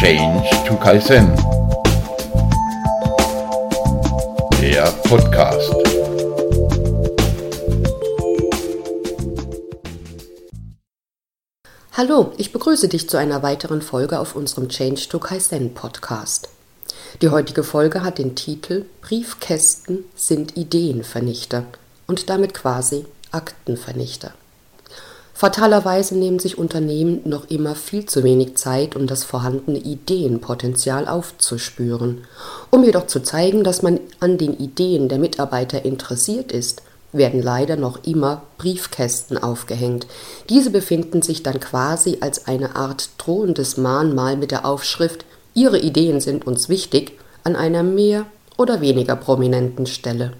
Change to Kaizen. Der Podcast. Hallo, ich begrüße dich zu einer weiteren Folge auf unserem Change to Kaizen Podcast. Die heutige Folge hat den Titel Briefkästen sind Ideenvernichter und damit quasi Aktenvernichter. Fatalerweise nehmen sich Unternehmen noch immer viel zu wenig Zeit, um das vorhandene Ideenpotenzial aufzuspüren. Um jedoch zu zeigen, dass man an den Ideen der Mitarbeiter interessiert ist, werden leider noch immer Briefkästen aufgehängt. Diese befinden sich dann quasi als eine Art drohendes Mahnmal mit der Aufschrift Ihre Ideen sind uns wichtig an einer mehr oder weniger prominenten Stelle.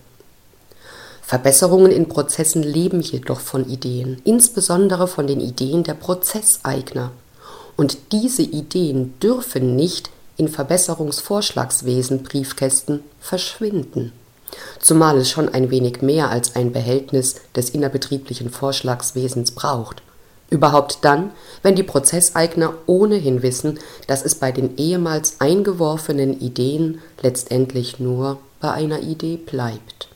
Verbesserungen in Prozessen leben jedoch von Ideen, insbesondere von den Ideen der Prozesseigner. Und diese Ideen dürfen nicht in Verbesserungsvorschlagswesen Briefkästen verschwinden. Zumal es schon ein wenig mehr als ein Behältnis des innerbetrieblichen Vorschlagswesens braucht. Überhaupt dann, wenn die Prozesseigner ohnehin wissen, dass es bei den ehemals eingeworfenen Ideen letztendlich nur bei einer Idee bleibt.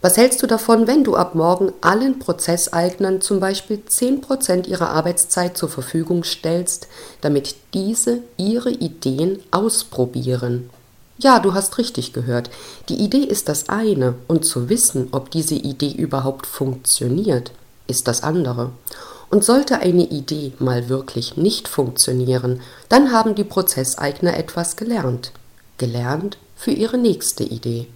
Was hältst du davon, wenn du ab morgen allen Prozesseignern zum Beispiel 10% ihrer Arbeitszeit zur Verfügung stellst, damit diese ihre Ideen ausprobieren? Ja, du hast richtig gehört. Die Idee ist das eine und zu wissen, ob diese Idee überhaupt funktioniert, ist das andere. Und sollte eine Idee mal wirklich nicht funktionieren, dann haben die Prozesseigner etwas gelernt. Gelernt für ihre nächste Idee.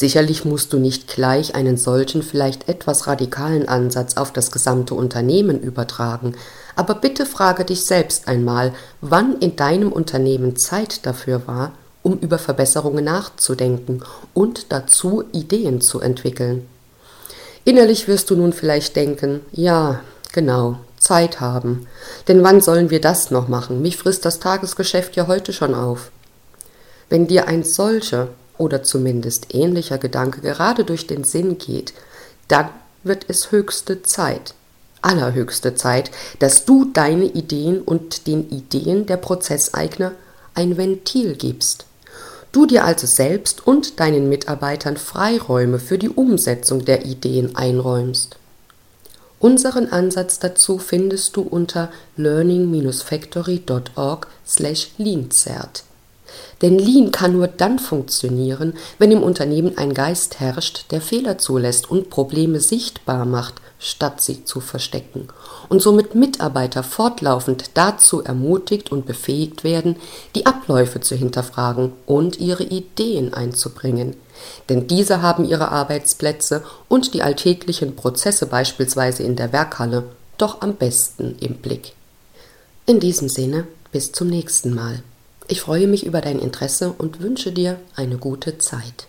Sicherlich musst du nicht gleich einen solchen vielleicht etwas radikalen Ansatz auf das gesamte Unternehmen übertragen, aber bitte frage dich selbst einmal, wann in deinem Unternehmen Zeit dafür war, um über Verbesserungen nachzudenken und dazu Ideen zu entwickeln. Innerlich wirst du nun vielleicht denken, ja, genau, Zeit haben. Denn wann sollen wir das noch machen? Mich frisst das Tagesgeschäft ja heute schon auf. Wenn dir ein solcher oder zumindest ähnlicher Gedanke gerade durch den Sinn geht, dann wird es höchste Zeit, allerhöchste Zeit, dass du deine Ideen und den Ideen der Prozesseigner ein Ventil gibst. Du dir also selbst und deinen Mitarbeitern Freiräume für die Umsetzung der Ideen einräumst. Unseren Ansatz dazu findest du unter learning-factory.org slash leanzert. Denn Lean kann nur dann funktionieren, wenn im Unternehmen ein Geist herrscht, der Fehler zulässt und Probleme sichtbar macht, statt sie zu verstecken, und somit Mitarbeiter fortlaufend dazu ermutigt und befähigt werden, die Abläufe zu hinterfragen und ihre Ideen einzubringen. Denn diese haben ihre Arbeitsplätze und die alltäglichen Prozesse beispielsweise in der Werkhalle doch am besten im Blick. In diesem Sinne, bis zum nächsten Mal. Ich freue mich über dein Interesse und wünsche dir eine gute Zeit.